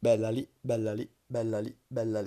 Bella lì, bella lì, bella lì, bella lì.